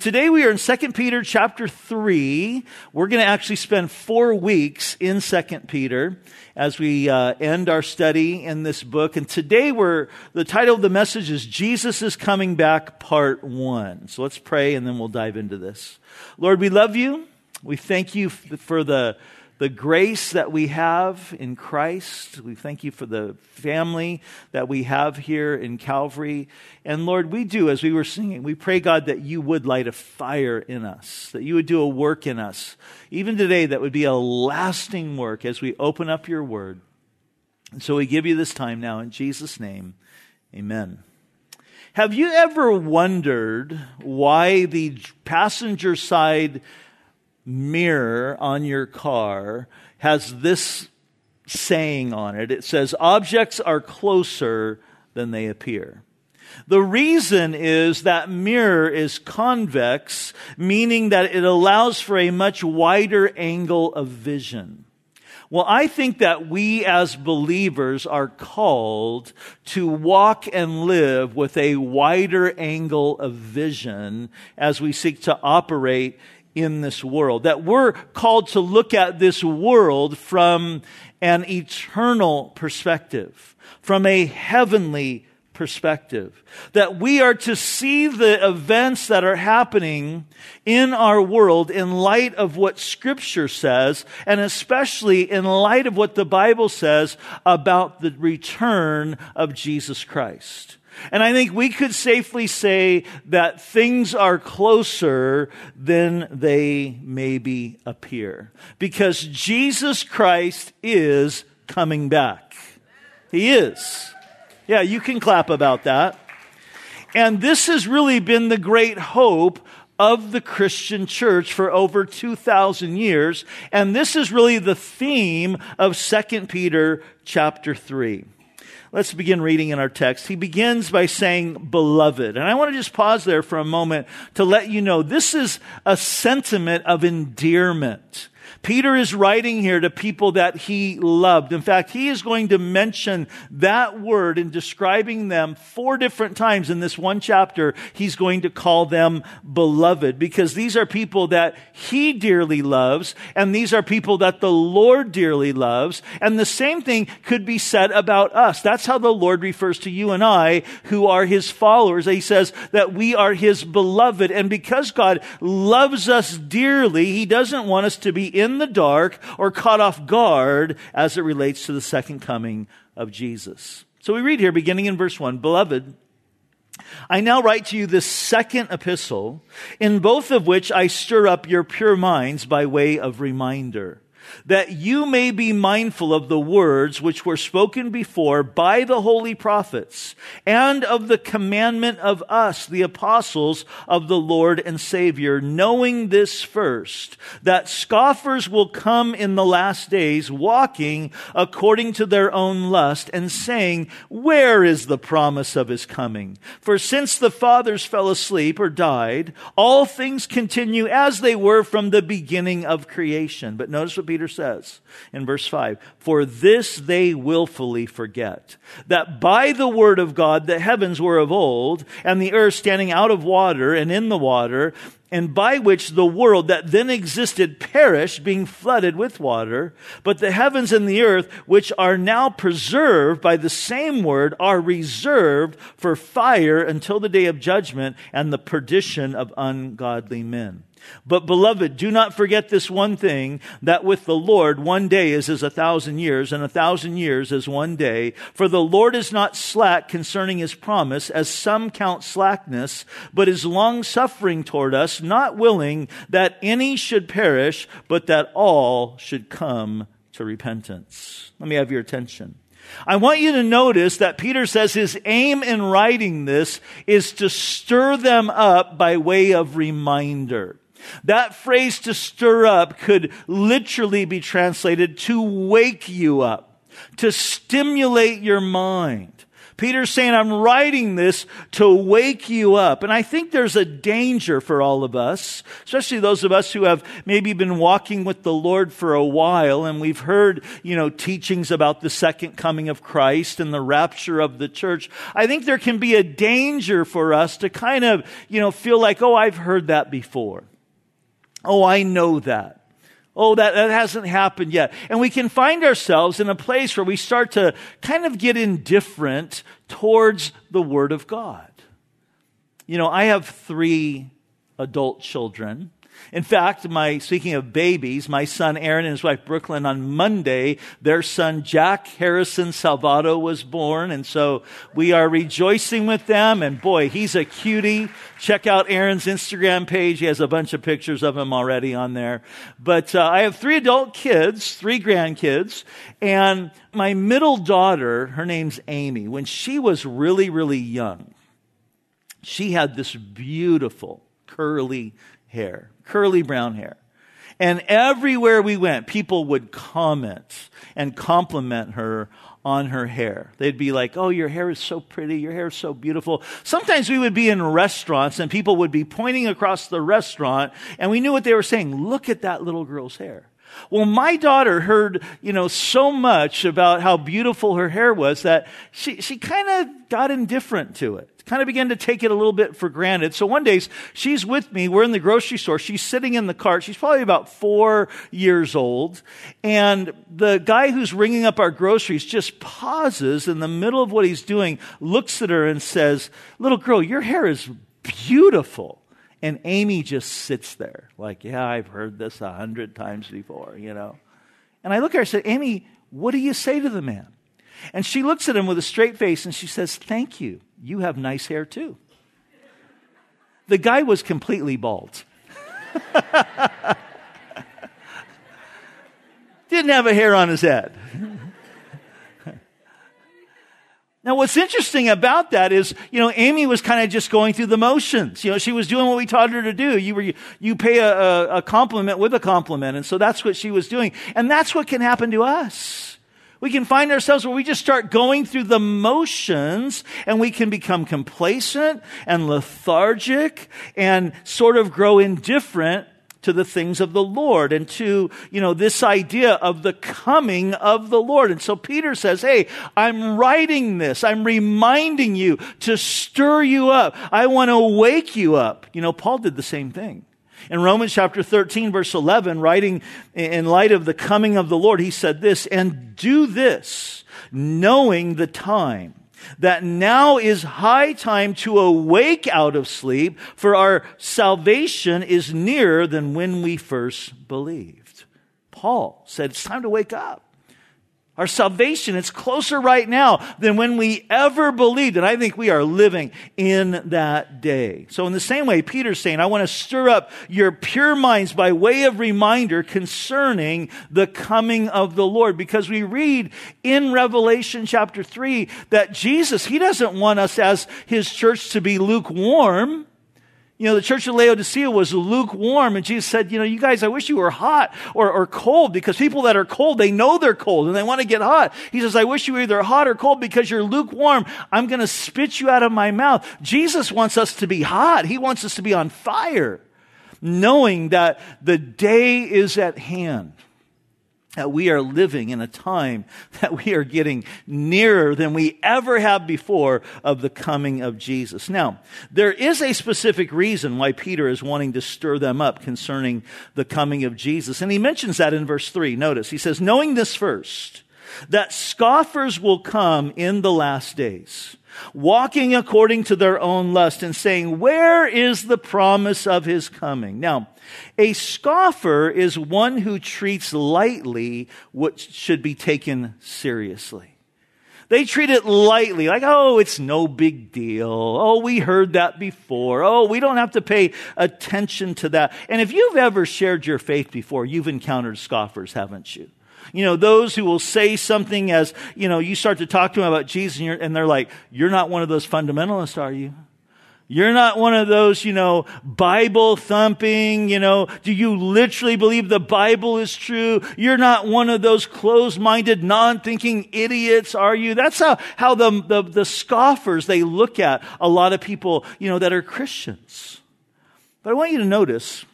Today we are in 2 Peter chapter 3. We're going to actually spend four weeks in 2 Peter as we uh, end our study in this book. And today we're, the title of the message is Jesus is Coming Back Part 1. So let's pray and then we'll dive into this. Lord, we love you. We thank you for the the grace that we have in Christ. We thank you for the family that we have here in Calvary. And Lord, we do, as we were singing, we pray, God, that you would light a fire in us, that you would do a work in us, even today, that would be a lasting work as we open up your word. And so we give you this time now in Jesus' name. Amen. Have you ever wondered why the passenger side mirror on your car has this saying on it. It says, Objects are closer than they appear. The reason is that mirror is convex, meaning that it allows for a much wider angle of vision. Well, I think that we as believers are called to walk and live with a wider angle of vision as we seek to operate in this world. That we're called to look at this world from an eternal perspective, from a heavenly perspective. That we are to see the events that are happening in our world in light of what Scripture says, and especially in light of what the Bible says about the return of Jesus Christ. And I think we could safely say that things are closer than they maybe appear. Because Jesus Christ is coming back. He is. Yeah, you can clap about that. And this has really been the great hope of the Christian church for over 2,000 years. And this is really the theme of 2 Peter chapter 3. Let's begin reading in our text. He begins by saying, beloved. And I want to just pause there for a moment to let you know this is a sentiment of endearment. Peter is writing here to people that he loved. In fact, he is going to mention that word in describing them four different times in this one chapter. He's going to call them beloved because these are people that he dearly loves and these are people that the Lord dearly loves. And the same thing could be said about us. That's how the Lord refers to you and I who are his followers. He says that we are his beloved. And because God loves us dearly, he doesn't want us to be in the dark or caught off guard as it relates to the second coming of Jesus. So we read here, beginning in verse 1 Beloved, I now write to you this second epistle, in both of which I stir up your pure minds by way of reminder that you may be mindful of the words which were spoken before by the holy prophets and of the commandment of us, the apostles of the Lord and Savior, knowing this first, that scoffers will come in the last days walking according to their own lust and saying, where is the promise of his coming? For since the fathers fell asleep or died, all things continue as they were from the beginning of creation. But notice what Peter Peter says in verse 5 For this they willfully forget, that by the word of God the heavens were of old, and the earth standing out of water and in the water, and by which the world that then existed perished, being flooded with water. But the heavens and the earth, which are now preserved by the same word, are reserved for fire until the day of judgment and the perdition of ungodly men. But beloved, do not forget this one thing, that with the Lord one day is as a thousand years, and a thousand years as one day. For the Lord is not slack concerning his promise, as some count slackness, but is long suffering toward us, not willing that any should perish, but that all should come to repentance. Let me have your attention. I want you to notice that Peter says his aim in writing this is to stir them up by way of reminder. That phrase to stir up could literally be translated to wake you up, to stimulate your mind. Peter's saying, I'm writing this to wake you up. And I think there's a danger for all of us, especially those of us who have maybe been walking with the Lord for a while and we've heard, you know, teachings about the second coming of Christ and the rapture of the church. I think there can be a danger for us to kind of, you know, feel like, oh, I've heard that before. Oh, I know that. Oh, that, that hasn't happened yet. And we can find ourselves in a place where we start to kind of get indifferent towards the Word of God. You know, I have three adult children. In fact, my, speaking of babies, my son Aaron and his wife Brooklyn on Monday, their son Jack Harrison Salvato was born. And so we are rejoicing with them. And boy, he's a cutie. Check out Aaron's Instagram page. He has a bunch of pictures of him already on there. But uh, I have three adult kids, three grandkids. And my middle daughter, her name's Amy, when she was really, really young, she had this beautiful curly hair, curly brown hair. And everywhere we went, people would comment and compliment her on her hair. They'd be like, Oh, your hair is so pretty. Your hair is so beautiful. Sometimes we would be in restaurants and people would be pointing across the restaurant and we knew what they were saying. Look at that little girl's hair. Well, my daughter heard, you know, so much about how beautiful her hair was that she, she kind of got indifferent to it kind of began to take it a little bit for granted. So one day she's with me. We're in the grocery store. She's sitting in the cart. She's probably about four years old. And the guy who's ringing up our groceries just pauses in the middle of what he's doing, looks at her and says, little girl, your hair is beautiful. And Amy just sits there like, yeah, I've heard this a hundred times before, you know. And I look at her and say, Amy, what do you say to the man? And she looks at him with a straight face and she says, Thank you. You have nice hair too. The guy was completely bald. Didn't have a hair on his head. Now, what's interesting about that is, you know, Amy was kind of just going through the motions. You know, she was doing what we taught her to do. You were, you pay a, a, compliment with a compliment. And so that's what she was doing. And that's what can happen to us. We can find ourselves where we just start going through the motions and we can become complacent and lethargic and sort of grow indifferent to the things of the Lord and to, you know, this idea of the coming of the Lord. And so Peter says, Hey, I'm writing this. I'm reminding you to stir you up. I want to wake you up. You know, Paul did the same thing. In Romans chapter 13, verse 11, writing in light of the coming of the Lord, he said this, and do this, knowing the time, that now is high time to awake out of sleep, for our salvation is nearer than when we first believed. Paul said, it's time to wake up. Our salvation is closer right now than when we ever believed. And I think we are living in that day. So in the same way, Peter's saying, I want to stir up your pure minds by way of reminder concerning the coming of the Lord. Because we read in Revelation chapter 3 that Jesus, He doesn't want us as His church to be lukewarm. You know, the church of Laodicea was lukewarm, and Jesus said, You know, you guys, I wish you were hot or, or cold because people that are cold, they know they're cold and they want to get hot. He says, I wish you were either hot or cold because you're lukewarm. I'm going to spit you out of my mouth. Jesus wants us to be hot, He wants us to be on fire, knowing that the day is at hand that we are living in a time that we are getting nearer than we ever have before of the coming of Jesus. Now, there is a specific reason why Peter is wanting to stir them up concerning the coming of Jesus. And he mentions that in verse 3. Notice, he says, knowing this first, that scoffers will come in the last days walking according to their own lust and saying, Where is the promise of his coming? Now, a scoffer is one who treats lightly what should be taken seriously. They treat it lightly, like, oh, it's no big deal. Oh, we heard that before. Oh, we don't have to pay attention to that. And if you've ever shared your faith before, you've encountered scoffers, haven't you? You know, those who will say something as, you know, you start to talk to them about Jesus and, and they're like, you're not one of those fundamentalists, are you? You're not one of those, you know, Bible thumping, you know, do you literally believe the Bible is true? You're not one of those closed-minded, non-thinking idiots, are you? That's how, how the, the, the scoffers, they look at a lot of people, you know, that are Christians. But I want you to notice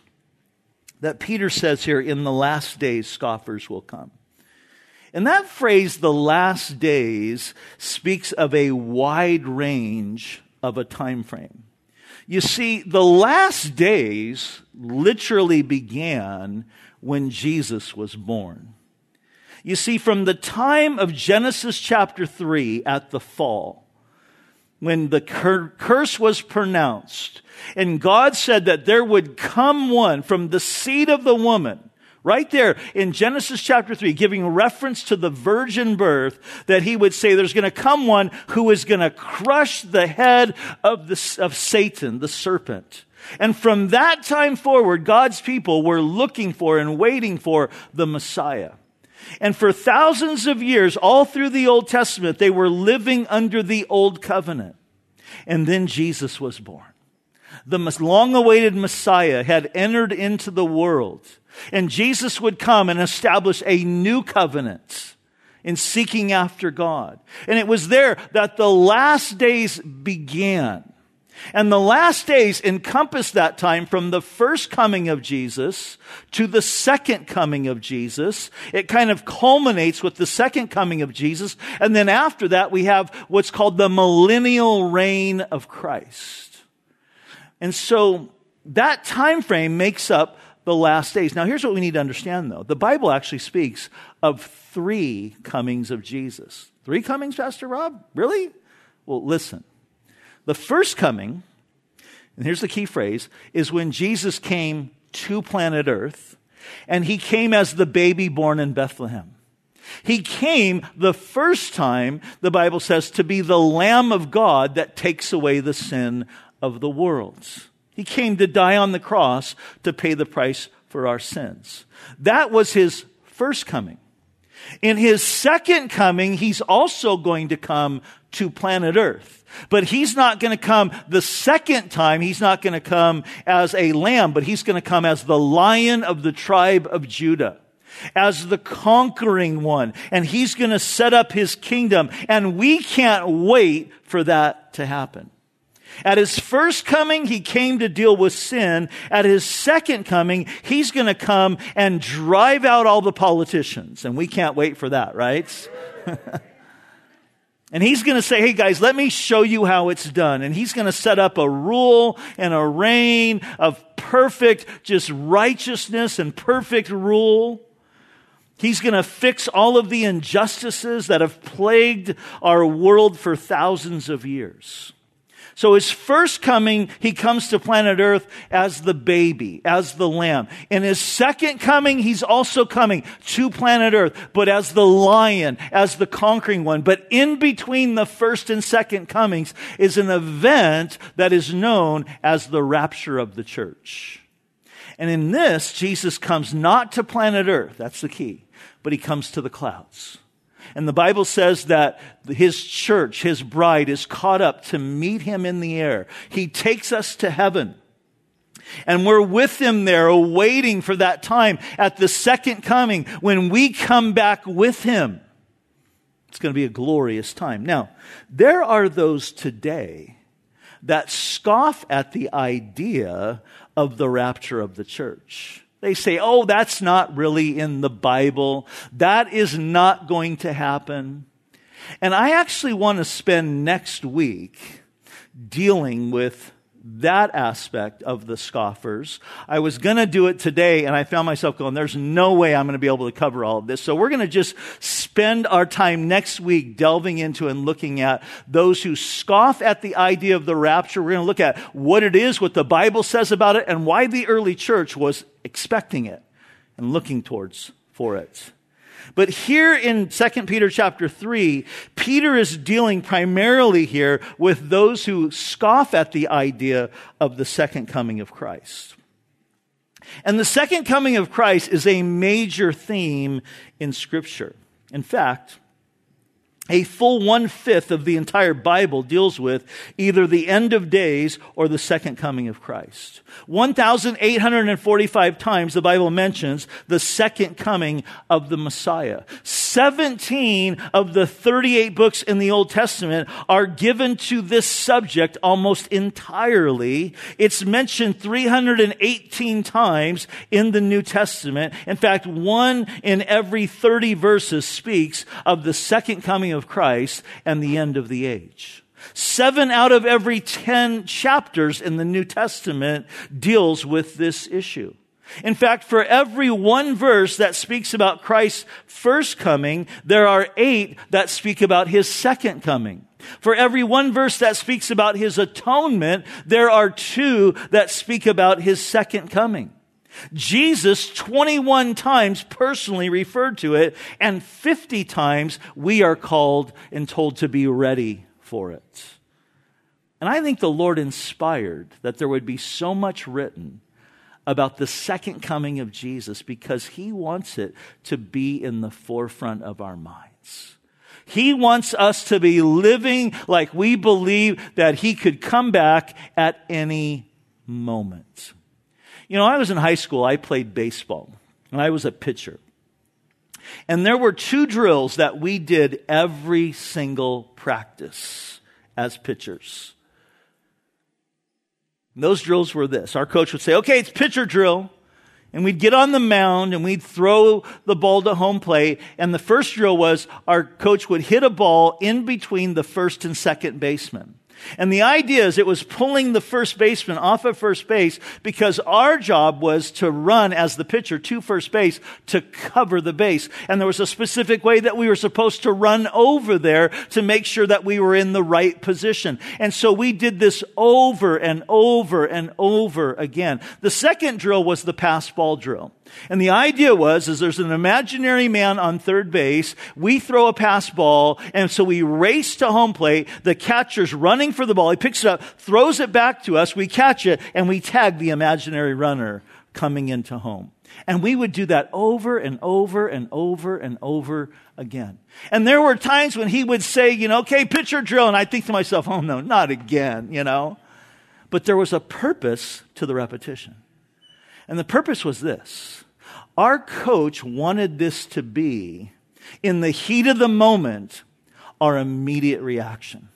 that Peter says here, in the last days, scoffers will come. And that phrase, the last days, speaks of a wide range of a time frame. You see, the last days literally began when Jesus was born. You see, from the time of Genesis chapter 3 at the fall, when the cur- curse was pronounced, and God said that there would come one from the seed of the woman Right there in Genesis chapter 3, giving reference to the virgin birth, that he would say there's going to come one who is going to crush the head of, the, of Satan, the serpent. And from that time forward, God's people were looking for and waiting for the Messiah. And for thousands of years, all through the Old Testament, they were living under the Old Covenant. And then Jesus was born. The long awaited Messiah had entered into the world. And Jesus would come and establish a new covenant in seeking after God. And it was there that the last days began. And the last days encompass that time from the first coming of Jesus to the second coming of Jesus. It kind of culminates with the second coming of Jesus. And then after that, we have what's called the millennial reign of Christ. And so that time frame makes up the last days. Now, here's what we need to understand, though. The Bible actually speaks of three comings of Jesus. Three comings, Pastor Rob? Really? Well, listen. The first coming, and here's the key phrase, is when Jesus came to planet Earth, and he came as the baby born in Bethlehem. He came the first time, the Bible says, to be the Lamb of God that takes away the sin of the world. He came to die on the cross to pay the price for our sins. That was his first coming. In his second coming, he's also going to come to planet Earth. But he's not going to come the second time. He's not going to come as a lamb, but he's going to come as the lion of the tribe of Judah as the conquering one, and he's going to set up his kingdom, and we can't wait for that to happen. At his first coming, he came to deal with sin. At his second coming, he's going to come and drive out all the politicians. And we can't wait for that, right? and he's going to say, hey guys, let me show you how it's done. And he's going to set up a rule and a reign of perfect, just righteousness and perfect rule. He's going to fix all of the injustices that have plagued our world for thousands of years. So his first coming, he comes to planet earth as the baby, as the lamb. In his second coming, he's also coming to planet earth, but as the lion, as the conquering one. But in between the first and second comings is an event that is known as the rapture of the church. And in this, Jesus comes not to planet earth. That's the key. But he comes to the clouds. And the Bible says that his church, his bride, is caught up to meet him in the air. He takes us to heaven. And we're with him there, awaiting for that time at the second coming when we come back with him. It's going to be a glorious time. Now, there are those today that scoff at the idea of the rapture of the church. They say, oh, that's not really in the Bible. That is not going to happen. And I actually want to spend next week dealing with that aspect of the scoffers. I was going to do it today and I found myself going, there's no way I'm going to be able to cover all of this. So we're going to just spend our time next week delving into and looking at those who scoff at the idea of the rapture. We're going to look at what it is, what the Bible says about it, and why the early church was expecting it and looking towards for it. But here in 2 Peter chapter 3, Peter is dealing primarily here with those who scoff at the idea of the second coming of Christ. And the second coming of Christ is a major theme in scripture. In fact, a full one fifth of the entire Bible deals with either the end of days or the second coming of Christ. 1,845 times the Bible mentions the second coming of the Messiah. 17 of the 38 books in the Old Testament are given to this subject almost entirely. It's mentioned 318 times in the New Testament. In fact, one in every 30 verses speaks of the second coming of Christ and the end of the age. Seven out of every ten chapters in the New Testament deals with this issue. In fact, for every one verse that speaks about Christ's first coming, there are eight that speak about his second coming. For every one verse that speaks about his atonement, there are two that speak about his second coming. Jesus 21 times personally referred to it, and 50 times we are called and told to be ready for it. And I think the Lord inspired that there would be so much written about the second coming of Jesus because he wants it to be in the forefront of our minds. He wants us to be living like we believe that he could come back at any moment. You know, I was in high school, I played baseball, and I was a pitcher. And there were two drills that we did every single practice as pitchers. And those drills were this. Our coach would say, okay, it's pitcher drill. And we'd get on the mound and we'd throw the ball to home plate. And the first drill was our coach would hit a ball in between the first and second baseman. And the idea is it was pulling the first baseman off of first base because our job was to run as the pitcher to first base to cover the base. And there was a specific way that we were supposed to run over there to make sure that we were in the right position. And so we did this over and over and over again. The second drill was the pass ball drill. And the idea was, is there's an imaginary man on third base. We throw a pass ball. And so we race to home plate. The catcher's running for the ball. He picks it up, throws it back to us. We catch it and we tag the imaginary runner coming into home. And we would do that over and over and over and over again. And there were times when he would say, you know, okay, pitcher drill. And I think to myself, oh no, not again, you know. But there was a purpose to the repetition. And the purpose was this. Our coach wanted this to be, in the heat of the moment, our immediate reaction.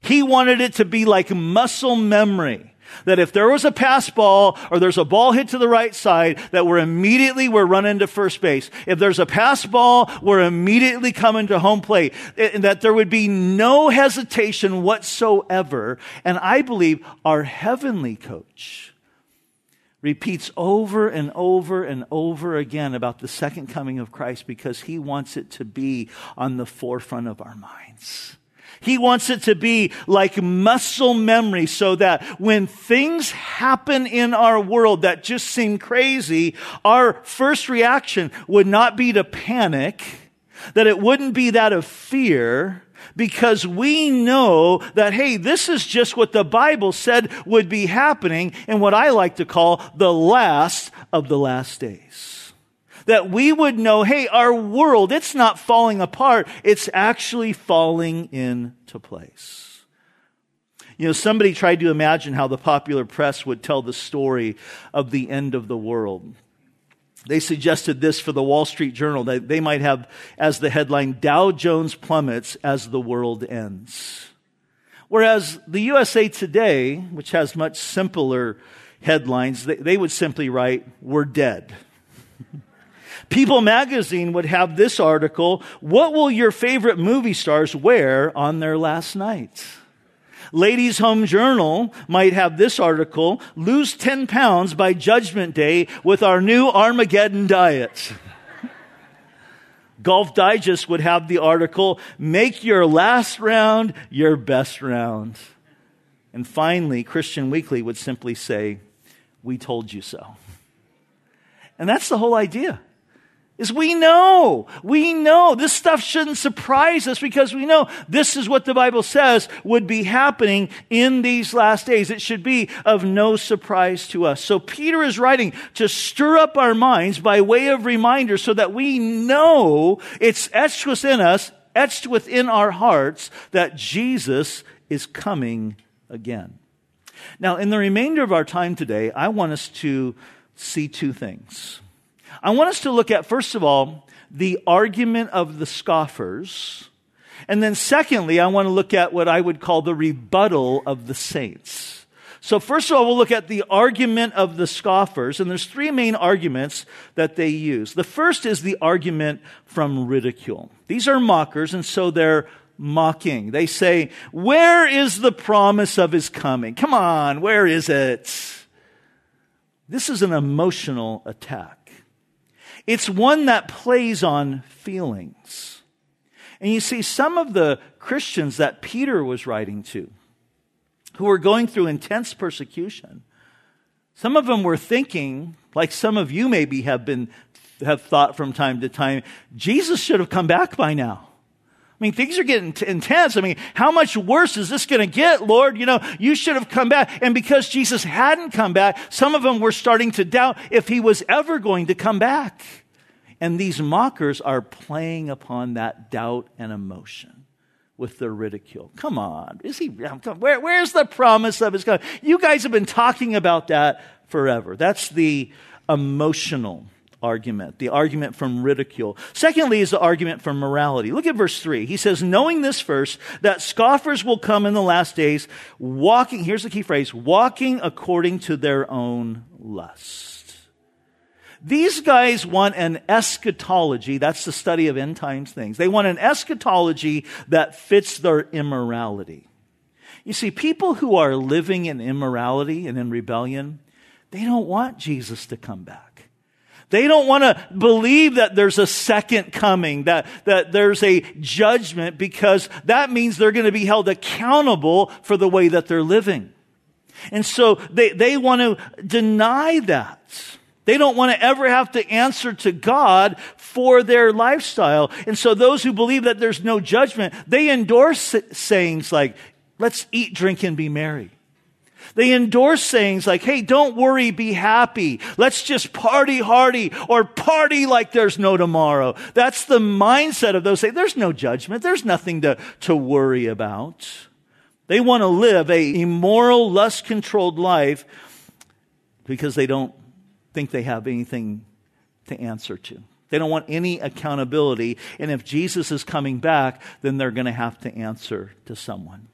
He wanted it to be like muscle memory. That if there was a pass ball or there's a ball hit to the right side, that we're immediately, we're running to first base. If there's a pass ball, we're immediately coming to home plate. And that there would be no hesitation whatsoever. And I believe our heavenly coach repeats over and over and over again about the second coming of Christ because he wants it to be on the forefront of our minds. He wants it to be like muscle memory so that when things happen in our world that just seem crazy, our first reaction would not be to panic, that it wouldn't be that of fear, because we know that, hey, this is just what the Bible said would be happening in what I like to call the last of the last days. That we would know, hey, our world, it's not falling apart, it's actually falling into place. You know, somebody tried to imagine how the popular press would tell the story of the end of the world. They suggested this for the Wall Street Journal that they might have as the headline Dow Jones plummets as the world ends. Whereas the USA Today, which has much simpler headlines, they, they would simply write, We're dead. People magazine would have this article What will your favorite movie stars wear on their last night? Ladies Home Journal might have this article, lose 10 pounds by judgment day with our new Armageddon diet. Golf Digest would have the article, make your last round your best round. And finally, Christian Weekly would simply say, we told you so. And that's the whole idea is we know, we know this stuff shouldn't surprise us because we know this is what the Bible says would be happening in these last days. It should be of no surprise to us. So Peter is writing to stir up our minds by way of reminder so that we know it's etched within us etched within our hearts that Jesus is coming again. Now, in the remainder of our time today, I want us to see two things. I want us to look at, first of all, the argument of the scoffers. And then, secondly, I want to look at what I would call the rebuttal of the saints. So, first of all, we'll look at the argument of the scoffers, and there's three main arguments that they use. The first is the argument from ridicule. These are mockers, and so they're mocking. They say, Where is the promise of his coming? Come on, where is it? This is an emotional attack. It's one that plays on feelings. And you see, some of the Christians that Peter was writing to, who were going through intense persecution, some of them were thinking, like some of you maybe have been, have thought from time to time, Jesus should have come back by now. I mean, things are getting t- intense. I mean, how much worse is this going to get, Lord? You know, you should have come back. And because Jesus hadn't come back, some of them were starting to doubt if he was ever going to come back. And these mockers are playing upon that doubt and emotion with their ridicule. Come on. Is he, um, where, where's the promise of his coming? You guys have been talking about that forever. That's the emotional argument, the argument from ridicule. Secondly, is the argument from morality. Look at verse 3. He says, Knowing this first, that scoffers will come in the last days, walking, here's the key phrase, walking according to their own lust. These guys want an eschatology, that's the study of end times things. They want an eschatology that fits their immorality. You see, people who are living in immorality and in rebellion, they don't want Jesus to come back. They don't want to believe that there's a second coming, that, that there's a judgment, because that means they're going to be held accountable for the way that they're living. And so they, they want to deny that. They don't want to ever have to answer to God for their lifestyle. And so those who believe that there's no judgment, they endorse sayings like, let's eat, drink, and be merry. They endorse sayings like, hey, don't worry, be happy. Let's just party hardy or party like there's no tomorrow. That's the mindset of those say there's no judgment. There's nothing to, to worry about. They want to live a immoral, lust controlled life because they don't think they have anything to answer to. They don't want any accountability. And if Jesus is coming back, then they're going to have to answer to someone.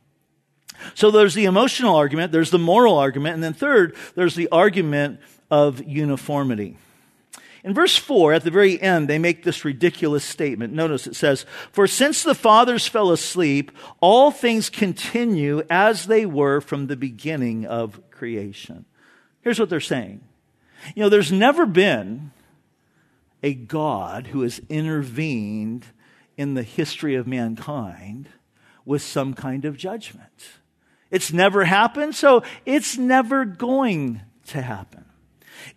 So there's the emotional argument, there's the moral argument, and then third, there's the argument of uniformity. In verse 4, at the very end, they make this ridiculous statement. Notice it says, For since the fathers fell asleep, all things continue as they were from the beginning of creation. Here's what they're saying. You know, there's never been a God who has intervened in the history of mankind with some kind of judgment. It's never happened, so it's never going to happen.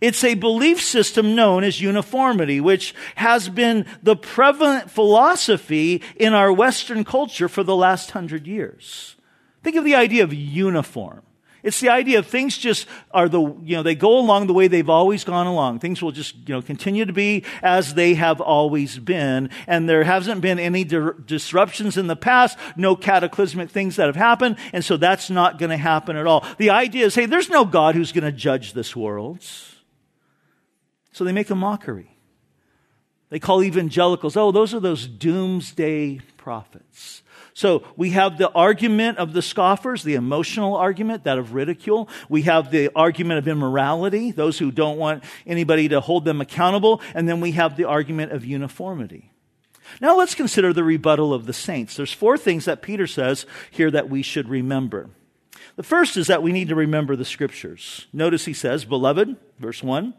It's a belief system known as uniformity, which has been the prevalent philosophy in our Western culture for the last hundred years. Think of the idea of uniform. It's the idea of things just are the, you know, they go along the way they've always gone along. Things will just, you know, continue to be as they have always been. And there hasn't been any di- disruptions in the past, no cataclysmic things that have happened. And so that's not going to happen at all. The idea is, hey, there's no God who's going to judge this world. So they make a mockery. They call evangelicals, oh, those are those doomsday prophets. So we have the argument of the scoffers, the emotional argument, that of ridicule. We have the argument of immorality, those who don't want anybody to hold them accountable. And then we have the argument of uniformity. Now let's consider the rebuttal of the saints. There's four things that Peter says here that we should remember. The first is that we need to remember the scriptures. Notice he says, Beloved, verse 1,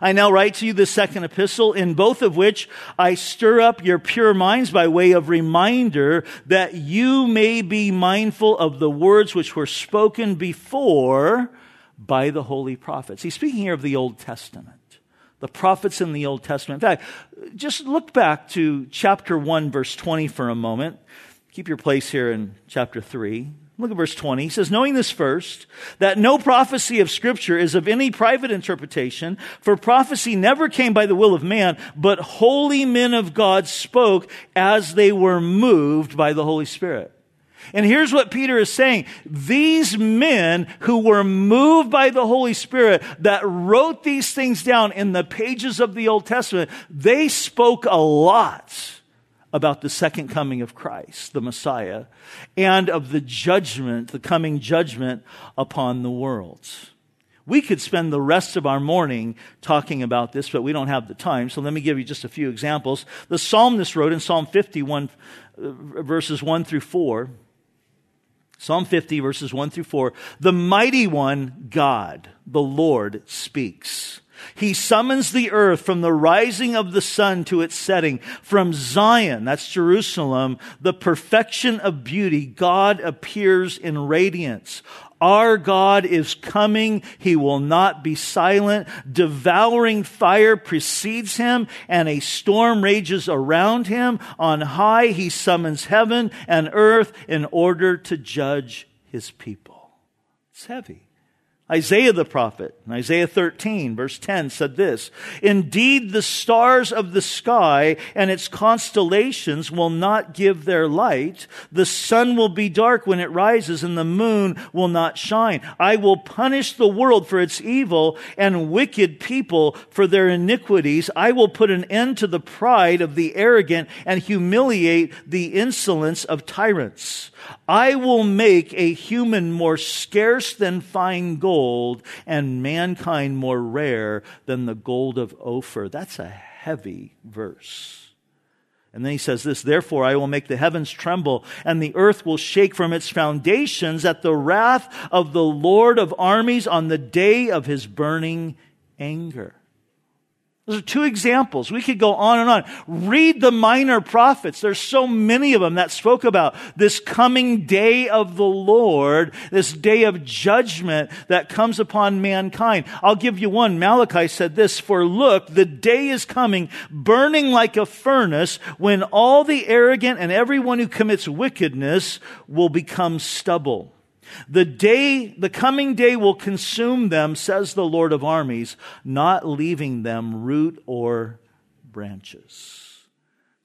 I now write to you the second epistle, in both of which I stir up your pure minds by way of reminder that you may be mindful of the words which were spoken before by the holy prophets. He's speaking here of the Old Testament, the prophets in the Old Testament. In fact, just look back to chapter 1, verse 20 for a moment. Keep your place here in chapter 3. Look at verse 20. He says, knowing this first, that no prophecy of scripture is of any private interpretation, for prophecy never came by the will of man, but holy men of God spoke as they were moved by the Holy Spirit. And here's what Peter is saying. These men who were moved by the Holy Spirit that wrote these things down in the pages of the Old Testament, they spoke a lot about the second coming of Christ, the Messiah, and of the judgment, the coming judgment upon the world. We could spend the rest of our morning talking about this, but we don't have the time. So let me give you just a few examples. The psalmist wrote in Psalm 51, uh, verses 1 through 4. Psalm 50, verses 1 through 4. The mighty one, God, the Lord, speaks. He summons the earth from the rising of the sun to its setting. From Zion, that's Jerusalem, the perfection of beauty, God appears in radiance. Our God is coming. He will not be silent. Devouring fire precedes him and a storm rages around him. On high, he summons heaven and earth in order to judge his people. It's heavy. Isaiah the prophet, in Isaiah 13 verse 10 said this, Indeed the stars of the sky and its constellations will not give their light. The sun will be dark when it rises and the moon will not shine. I will punish the world for its evil and wicked people for their iniquities. I will put an end to the pride of the arrogant and humiliate the insolence of tyrants. I will make a human more scarce than fine gold and mankind more rare than the gold of Ophir. That's a heavy verse. And then he says this, therefore I will make the heavens tremble and the earth will shake from its foundations at the wrath of the Lord of armies on the day of his burning anger. Those are two examples. We could go on and on. Read the minor prophets. There's so many of them that spoke about this coming day of the Lord, this day of judgment that comes upon mankind. I'll give you one. Malachi said this, for look, the day is coming, burning like a furnace, when all the arrogant and everyone who commits wickedness will become stubble. The day, the coming day will consume them, says the Lord of armies, not leaving them root or branches.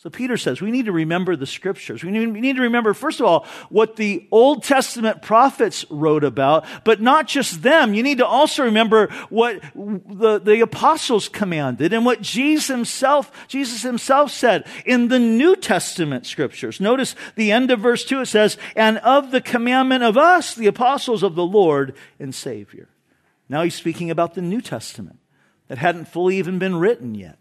So Peter says we need to remember the scriptures. We need to remember, first of all, what the Old Testament prophets wrote about, but not just them. You need to also remember what the, the apostles commanded and what Jesus himself, Jesus himself said in the New Testament scriptures. Notice the end of verse two, it says, and of the commandment of us, the apostles of the Lord and Savior. Now he's speaking about the New Testament that hadn't fully even been written yet.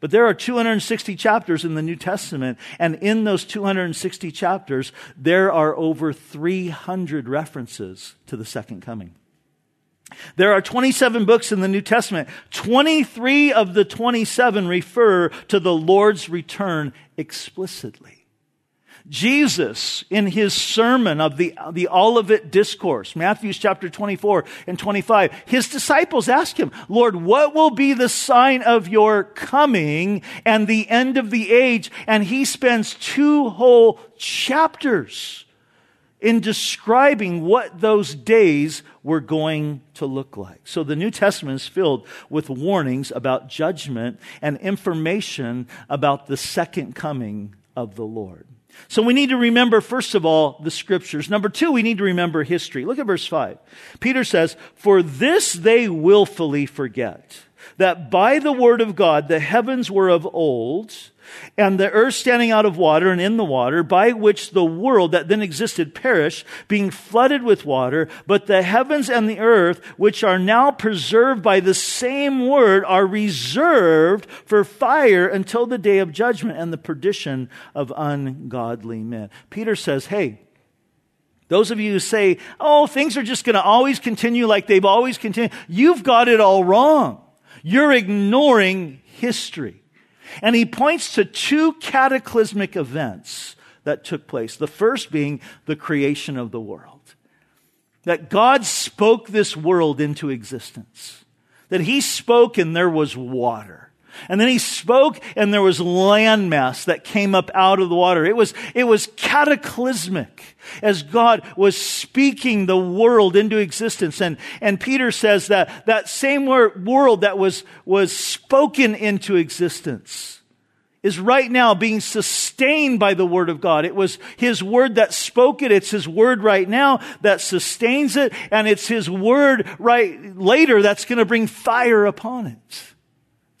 But there are 260 chapters in the New Testament, and in those 260 chapters, there are over 300 references to the second coming. There are 27 books in the New Testament. 23 of the 27 refer to the Lord's return explicitly. Jesus, in his sermon of the, the Olivet Discourse, Matthew chapter 24 and 25, his disciples ask him, Lord, what will be the sign of your coming and the end of the age? And he spends two whole chapters in describing what those days were going to look like. So the New Testament is filled with warnings about judgment and information about the second coming of the Lord. So we need to remember, first of all, the scriptures. Number two, we need to remember history. Look at verse five. Peter says, for this they willfully forget that by the word of God, the heavens were of old and the earth standing out of water and in the water, by which the world that then existed perished, being flooded with water. But the heavens and the earth, which are now preserved by the same word, are reserved for fire until the day of judgment and the perdition of ungodly men. Peter says, hey, those of you who say, oh, things are just going to always continue like they've always continued, you've got it all wrong. You're ignoring history. And he points to two cataclysmic events that took place. The first being the creation of the world. That God spoke this world into existence. That he spoke and there was water. And then he spoke and there was landmass that came up out of the water. It was, it was cataclysmic as God was speaking the world into existence. And, and Peter says that that same world that was, was spoken into existence is right now being sustained by the Word of God. It was His Word that spoke it. It's His Word right now that sustains it. And it's His Word right later that's going to bring fire upon it.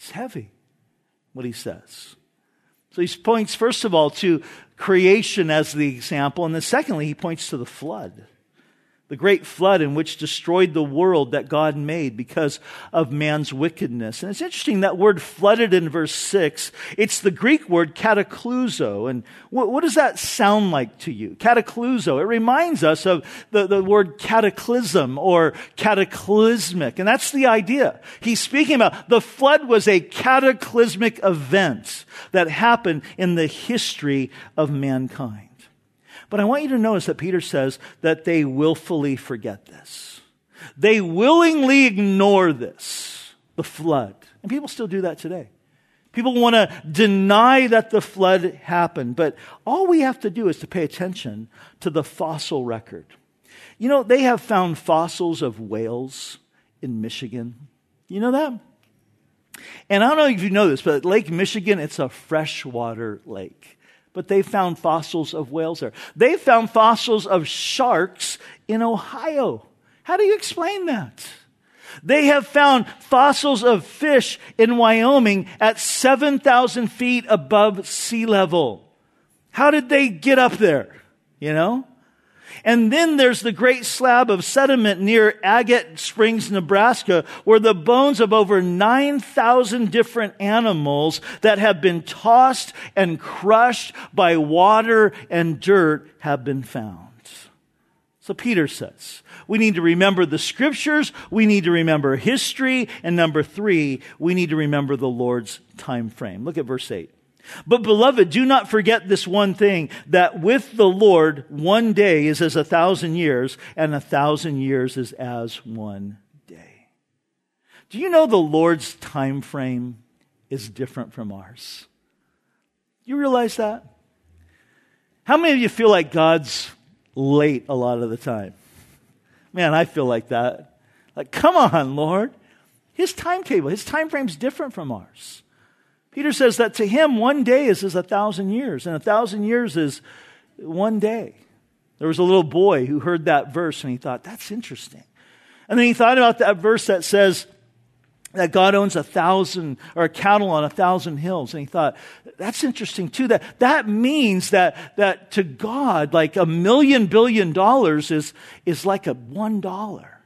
It's heavy, what He says. So He points, first of all, to creation as the example. And then secondly, He points to the flood the great flood in which destroyed the world that God made because of man's wickedness. And it's interesting that word flooded in verse 6, it's the Greek word katakluzo. And what, what does that sound like to you? Katakluzo. It reminds us of the, the word cataclysm or cataclysmic. And that's the idea. He's speaking about the flood was a cataclysmic event that happened in the history of mankind. But I want you to notice that Peter says that they willfully forget this. They willingly ignore this, the flood. And people still do that today. People want to deny that the flood happened, but all we have to do is to pay attention to the fossil record. You know, they have found fossils of whales in Michigan. You know that? And I don't know if you know this, but Lake Michigan, it's a freshwater lake but they found fossils of whales there. They found fossils of sharks in Ohio. How do you explain that? They have found fossils of fish in Wyoming at 7,000 feet above sea level. How did they get up there? You know? And then there's the great slab of sediment near Agate Springs, Nebraska, where the bones of over 9,000 different animals that have been tossed and crushed by water and dirt have been found. So Peter says, we need to remember the scriptures, we need to remember history, and number three, we need to remember the Lord's time frame. Look at verse 8. But beloved, do not forget this one thing, that with the Lord, one day is as a thousand years, and a thousand years is as one day. Do you know the Lord's time frame is different from ours? You realize that? How many of you feel like God's late a lot of the time? Man, I feel like that. Like, come on, Lord. His timetable, his time frame's different from ours. Peter says that to him, one day is as a thousand years, and a thousand years is one day. There was a little boy who heard that verse and he thought, that's interesting. And then he thought about that verse that says that God owns a thousand or cattle on a thousand hills. And he thought, that's interesting too. That, that means that, that to God, like a million billion dollars is, is like a one dollar.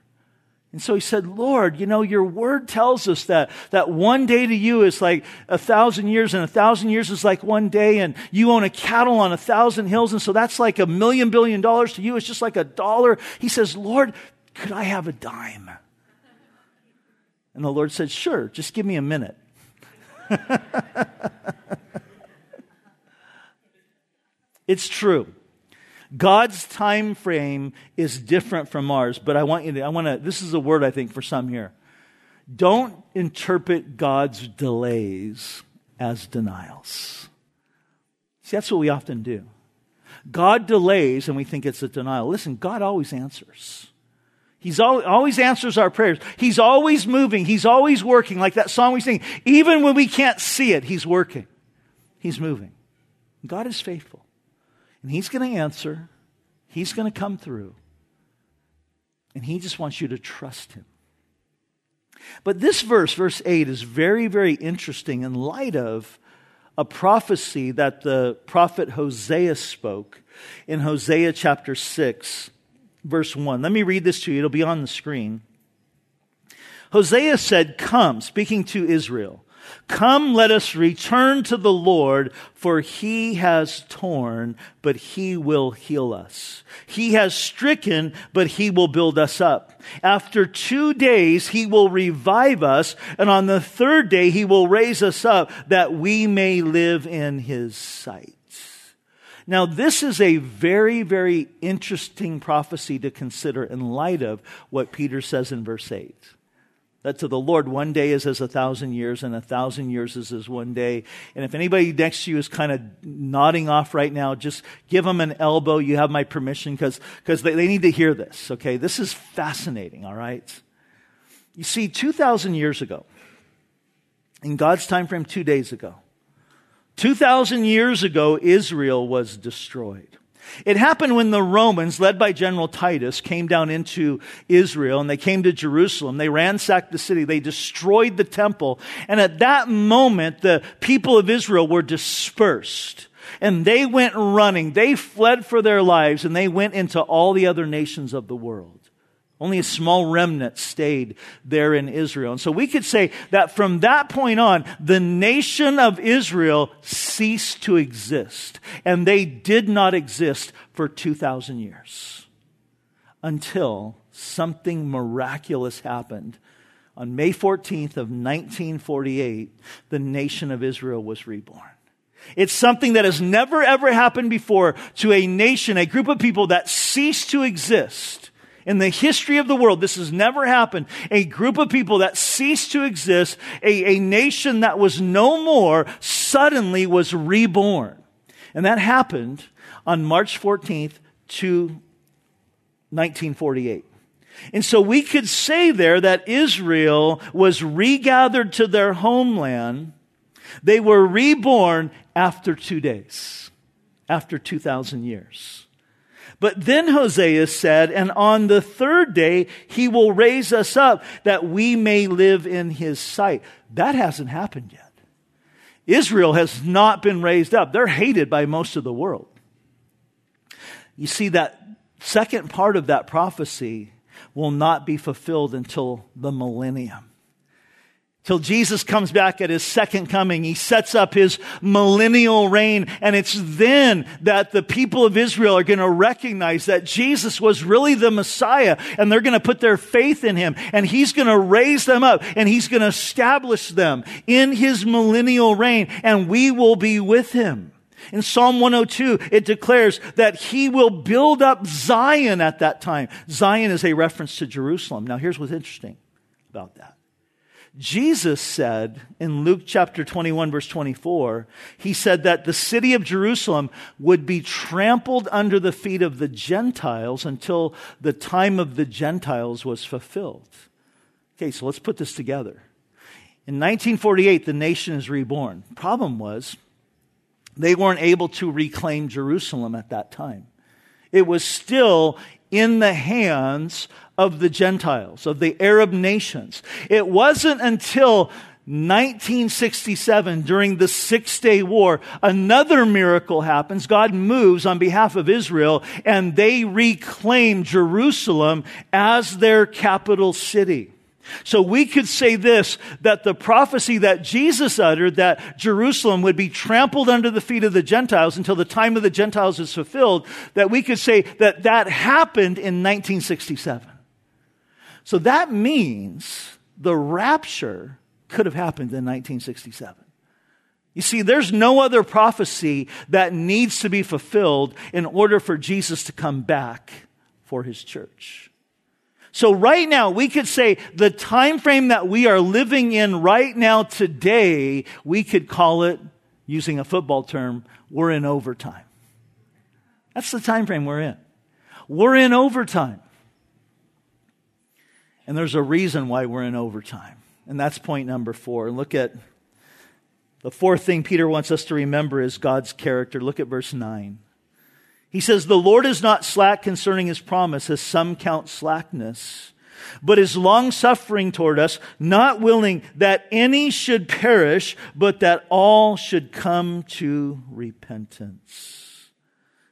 And so he said, Lord, you know, your word tells us that, that one day to you is like a thousand years and a thousand years is like one day and you own a cattle on a thousand hills. And so that's like a million billion dollars to you. It's just like a dollar. He says, Lord, could I have a dime? And the Lord said, sure, just give me a minute. it's true. God's time frame is different from ours, but I want you to, I want to, this is a word I think for some here. Don't interpret God's delays as denials. See, that's what we often do. God delays and we think it's a denial. Listen, God always answers. He's always, always answers our prayers. He's always moving. He's always working. Like that song we sing. Even when we can't see it, He's working. He's moving. God is faithful. And He's going to answer, He's going to come through. And He just wants you to trust Him. But this verse, verse 8, is very, very interesting in light of a prophecy that the prophet Hosea spoke in Hosea chapter 6, verse 1. Let me read this to you, it'll be on the screen. Hosea said, Come, speaking to Israel. Come, let us return to the Lord, for he has torn, but he will heal us. He has stricken, but he will build us up. After two days, he will revive us, and on the third day, he will raise us up that we may live in his sight. Now, this is a very, very interesting prophecy to consider in light of what Peter says in verse 8. That to the Lord, one day is as a thousand years, and a thousand years is as one day. And if anybody next to you is kind of nodding off right now, just give them an elbow. You have my permission because they, they need to hear this, okay? This is fascinating, all right? You see, 2,000 years ago, in God's time frame, two days ago, 2,000 years ago, Israel was destroyed. It happened when the Romans, led by General Titus, came down into Israel and they came to Jerusalem. They ransacked the city. They destroyed the temple. And at that moment, the people of Israel were dispersed and they went running. They fled for their lives and they went into all the other nations of the world. Only a small remnant stayed there in Israel. And so we could say that from that point on, the nation of Israel ceased to exist. And they did not exist for 2,000 years until something miraculous happened. On May 14th of 1948, the nation of Israel was reborn. It's something that has never ever happened before to a nation, a group of people that ceased to exist in the history of the world, this has never happened. A group of people that ceased to exist, a, a nation that was no more, suddenly was reborn. And that happened on March 14th to 1948. And so we could say there that Israel was regathered to their homeland. They were reborn after two days, after 2,000 years. But then Hosea said, and on the third day, he will raise us up that we may live in his sight. That hasn't happened yet. Israel has not been raised up. They're hated by most of the world. You see, that second part of that prophecy will not be fulfilled until the millennium till Jesus comes back at his second coming. He sets up his millennial reign. And it's then that the people of Israel are going to recognize that Jesus was really the Messiah and they're going to put their faith in him and he's going to raise them up and he's going to establish them in his millennial reign and we will be with him. In Psalm 102, it declares that he will build up Zion at that time. Zion is a reference to Jerusalem. Now here's what's interesting about that. Jesus said in Luke chapter 21 verse 24, he said that the city of Jerusalem would be trampled under the feet of the Gentiles until the time of the Gentiles was fulfilled. Okay, so let's put this together. In 1948, the nation is reborn. Problem was, they weren't able to reclaim Jerusalem at that time. It was still in the hands of the Gentiles, of the Arab nations. It wasn't until 1967, during the Six Day War, another miracle happens. God moves on behalf of Israel and they reclaim Jerusalem as their capital city. So we could say this, that the prophecy that Jesus uttered that Jerusalem would be trampled under the feet of the Gentiles until the time of the Gentiles is fulfilled, that we could say that that happened in 1967. So that means the rapture could have happened in 1967. You see, there's no other prophecy that needs to be fulfilled in order for Jesus to come back for his church. So right now, we could say the time frame that we are living in right now today, we could call it, using a football term, we're in overtime. That's the time frame we're in. We're in overtime. And there's a reason why we're in overtime. And that's point number four. And Look at the fourth thing Peter wants us to remember is God's character. Look at verse 9. He says, The Lord is not slack concerning his promise, as some count slackness, but is long suffering toward us, not willing that any should perish, but that all should come to repentance.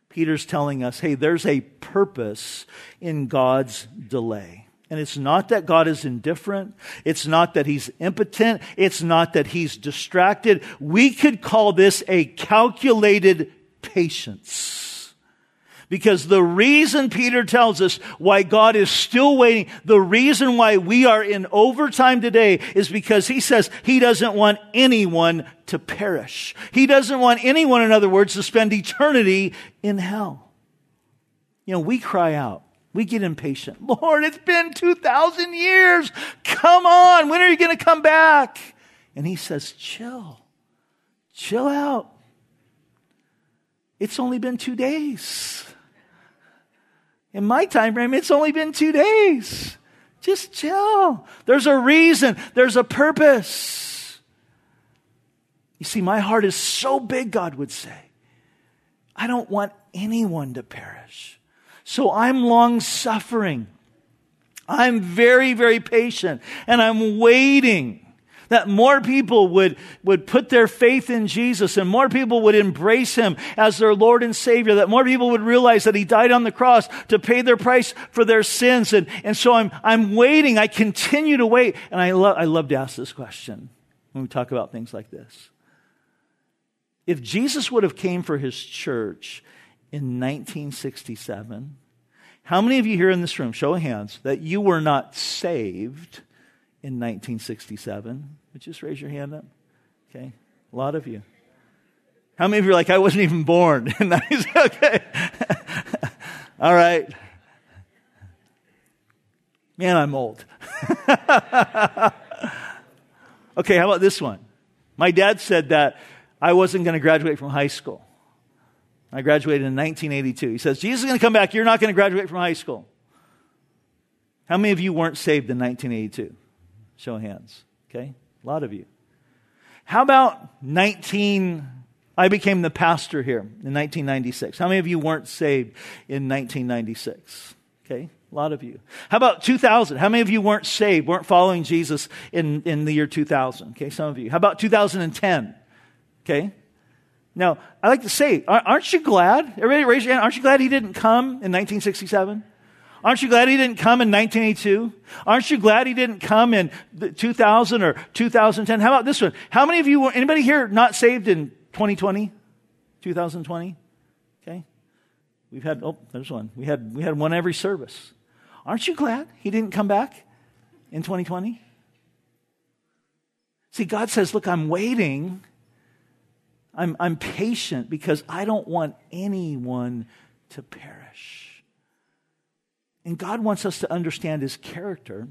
Peter's telling us, hey, there's a purpose in God's delay. And it's not that God is indifferent. It's not that he's impotent. It's not that he's distracted. We could call this a calculated patience. Because the reason Peter tells us why God is still waiting, the reason why we are in overtime today is because he says he doesn't want anyone to perish. He doesn't want anyone, in other words, to spend eternity in hell. You know, we cry out We get impatient. Lord, it's been 2,000 years. Come on. When are you going to come back? And he says, chill. Chill out. It's only been two days. In my time frame, it's only been two days. Just chill. There's a reason. There's a purpose. You see, my heart is so big, God would say. I don't want anyone to perish. So I'm long suffering. I'm very, very patient and I'm waiting that more people would, would put their faith in Jesus and more people would embrace him as their Lord and Savior, that more people would realize that he died on the cross to pay their price for their sins. And, and so I'm, I'm waiting. I continue to wait. And I, lo- I love to ask this question when we talk about things like this. If Jesus would have came for his church in 1967, how many of you here in this room, show of hands, that you were not saved in 1967? Would you just raise your hand up? Okay, a lot of you. How many of you are like, I wasn't even born? okay. All right. Man, I'm old. okay, how about this one? My dad said that I wasn't going to graduate from high school. I graduated in 1982. He says, Jesus is going to come back. You're not going to graduate from high school. How many of you weren't saved in 1982? Show of hands. Okay? A lot of you. How about 19? I became the pastor here in 1996. How many of you weren't saved in 1996? Okay? A lot of you. How about 2000? How many of you weren't saved, weren't following Jesus in, in the year 2000? Okay, some of you. How about 2010? Okay? Now, I like to say, aren't you glad? Everybody raise your hand. Aren't you glad he didn't come in 1967? Aren't you glad he didn't come in 1982? Aren't you glad he didn't come in 2000 or 2010? How about this one? How many of you, were, anybody here not saved in 2020? 2020? Okay. We've had, oh, there's one. We had, we had one every service. Aren't you glad he didn't come back in 2020? See, God says, look, I'm waiting I'm, I'm patient because I don't want anyone to perish. And God wants us to understand his character.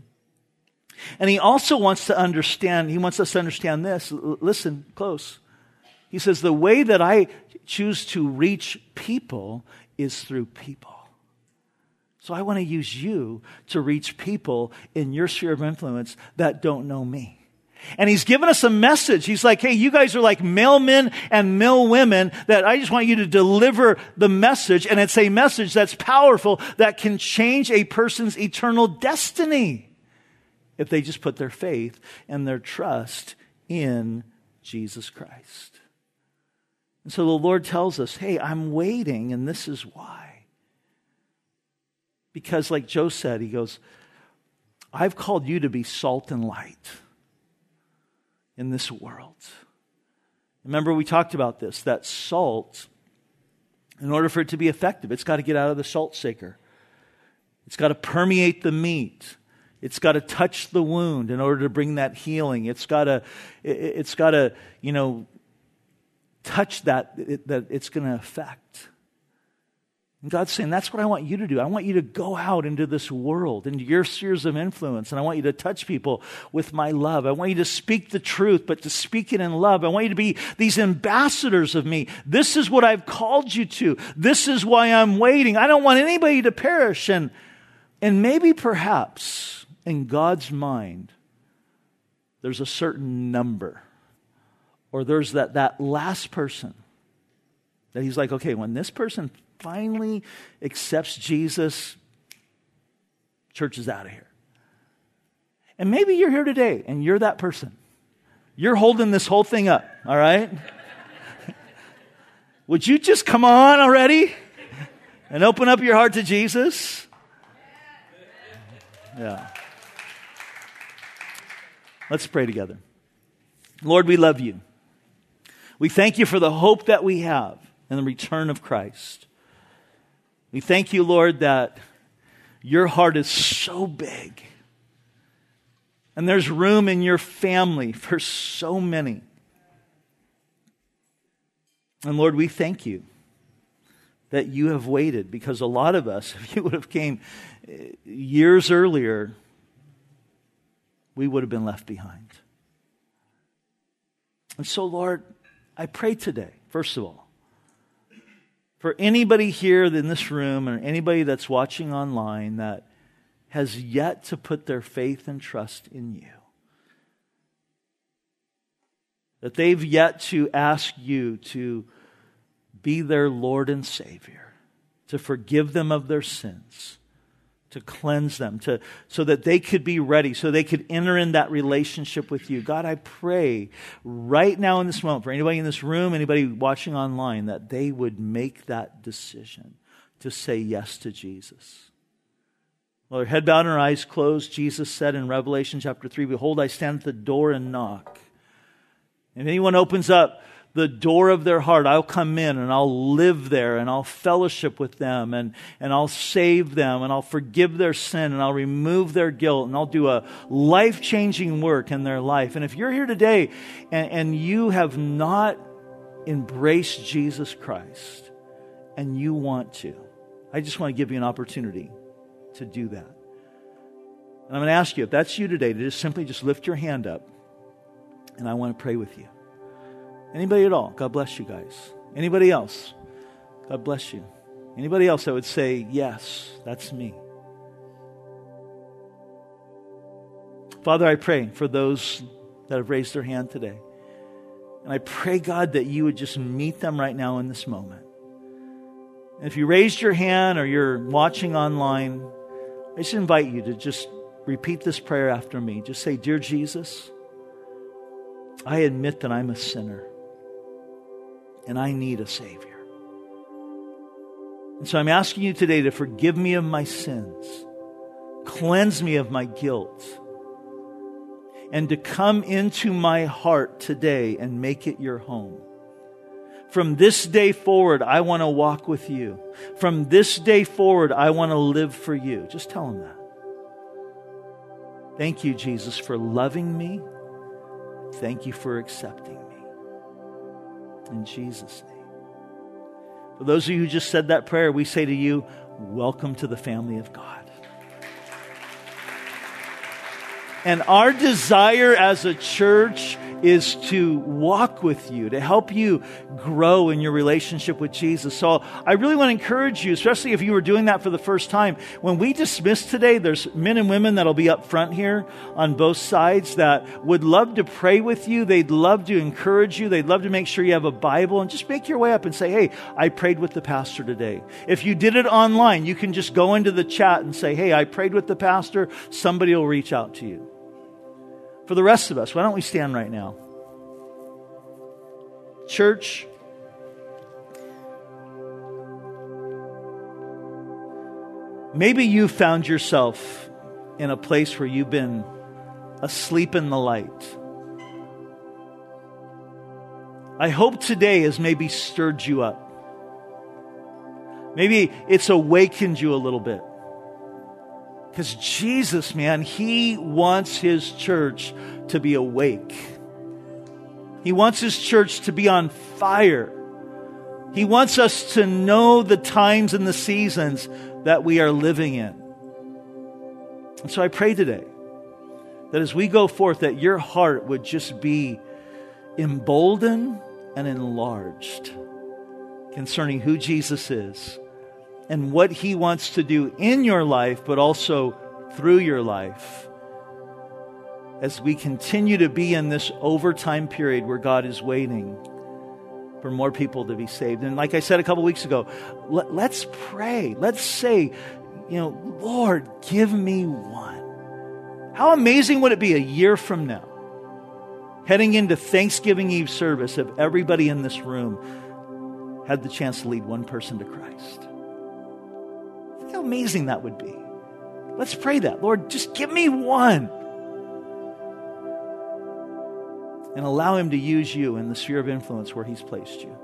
And he also wants to understand, he wants us to understand this. L- listen close. He says, The way that I choose to reach people is through people. So I want to use you to reach people in your sphere of influence that don't know me. And he's given us a message. He's like, hey, you guys are like mailmen and mill women that I just want you to deliver the message. And it's a message that's powerful that can change a person's eternal destiny if they just put their faith and their trust in Jesus Christ. And so the Lord tells us, hey, I'm waiting, and this is why. Because, like Joe said, he goes, I've called you to be salt and light in this world. Remember, we talked about this that salt, in order for it to be effective, it's got to get out of the salt shaker. It's got to permeate the meat. It's got to touch the wound in order to bring that healing. It's got to, it's got to, you know, touch that, that it's going to affect. And God's saying, that's what I want you to do. I want you to go out into this world, into your spheres of influence, and I want you to touch people with my love. I want you to speak the truth, but to speak it in love. I want you to be these ambassadors of me. This is what I've called you to. This is why I'm waiting. I don't want anybody to perish. And, and maybe perhaps in God's mind, there's a certain number, or there's that, that last person that he's like, okay, when this person finally accepts Jesus, church is out of here. And maybe you're here today and you're that person. You're holding this whole thing up, all right? Would you just come on already and open up your heart to Jesus? Yeah. Let's pray together. Lord, we love you. We thank you for the hope that we have in the return of Christ. We thank you, Lord, that your heart is so big. And there's room in your family for so many. And Lord, we thank you that you have waited because a lot of us, if you would have came eh, years earlier, we would have been left behind. And so, Lord, I pray today, first of all, for anybody here in this room and anybody that's watching online that has yet to put their faith and trust in you. That they've yet to ask you to be their Lord and Savior, to forgive them of their sins, to cleanse them, to, so that they could be ready, so they could enter in that relationship with you. God, I pray right now in this moment for anybody in this room, anybody watching online, that they would make that decision to say yes to Jesus. Well, our head bowed and our eyes closed, Jesus said in Revelation chapter 3 Behold, I stand at the door and knock. If anyone opens up the door of their heart, I'll come in and I'll live there and I'll fellowship with them and, and I'll save them and I'll forgive their sin and I'll remove their guilt and I'll do a life changing work in their life. And if you're here today and, and you have not embraced Jesus Christ and you want to, I just want to give you an opportunity to do that. And I'm going to ask you, if that's you today, to just simply just lift your hand up and I want to pray with you. Anybody at all? God bless you guys. Anybody else? God bless you. Anybody else that would say, Yes, that's me? Father, I pray for those that have raised their hand today. And I pray, God, that you would just meet them right now in this moment. And if you raised your hand or you're watching online, I just invite you to just repeat this prayer after me. Just say, Dear Jesus, I admit that I'm a sinner and I need a Savior. And so I'm asking you today to forgive me of my sins, cleanse me of my guilt, and to come into my heart today and make it your home. From this day forward, I want to walk with you. From this day forward, I want to live for you. Just tell him that. Thank you, Jesus, for loving me. Thank you for accepting. In Jesus' name. For those of you who just said that prayer, we say to you, welcome to the family of God. And our desire as a church is to walk with you, to help you grow in your relationship with Jesus. So I really want to encourage you, especially if you were doing that for the first time. When we dismiss today, there's men and women that'll be up front here on both sides that would love to pray with you. They'd love to encourage you. They'd love to make sure you have a Bible and just make your way up and say, Hey, I prayed with the pastor today. If you did it online, you can just go into the chat and say, Hey, I prayed with the pastor. Somebody will reach out to you. For the rest of us, why don't we stand right now? Church, maybe you found yourself in a place where you've been asleep in the light. I hope today has maybe stirred you up. Maybe it's awakened you a little bit. Because Jesus, man, He wants His church to be awake. He wants His church to be on fire. He wants us to know the times and the seasons that we are living in. And so I pray today that as we go forth, that your heart would just be emboldened and enlarged concerning who Jesus is and what He wants to do in your life, but also through your life. As we continue to be in this overtime period where God is waiting for more people to be saved. And like I said a couple weeks ago, let, let's pray. Let's say, you know, Lord, give me one. How amazing would it be a year from now, heading into Thanksgiving Eve service, if everybody in this room had the chance to lead one person to Christ? How amazing that would be. Let's pray that. Lord, just give me one. And allow Him to use you in the sphere of influence where He's placed you.